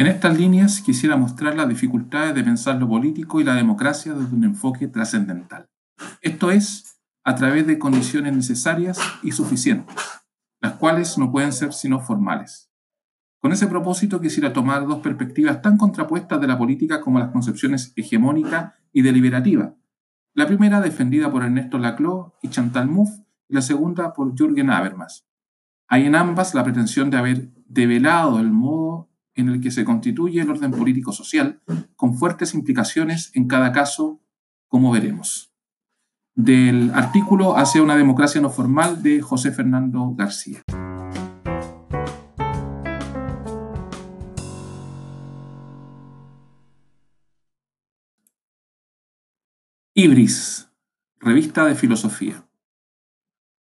En estas líneas quisiera mostrar las dificultades de pensar lo político y la democracia desde un enfoque trascendental. Esto es, a través de condiciones necesarias y suficientes, las cuales no pueden ser sino formales. Con ese propósito quisiera tomar dos perspectivas tan contrapuestas de la política como las concepciones hegemónica y deliberativa. La primera defendida por Ernesto Laclau y Chantal Mouffe y la segunda por Jürgen Habermas. Hay en ambas la pretensión de haber develado el modo en el que se constituye el orden político-social, con fuertes implicaciones en cada caso, como veremos. Del artículo Hacia una democracia no formal de José Fernando García. Ibris, revista de filosofía.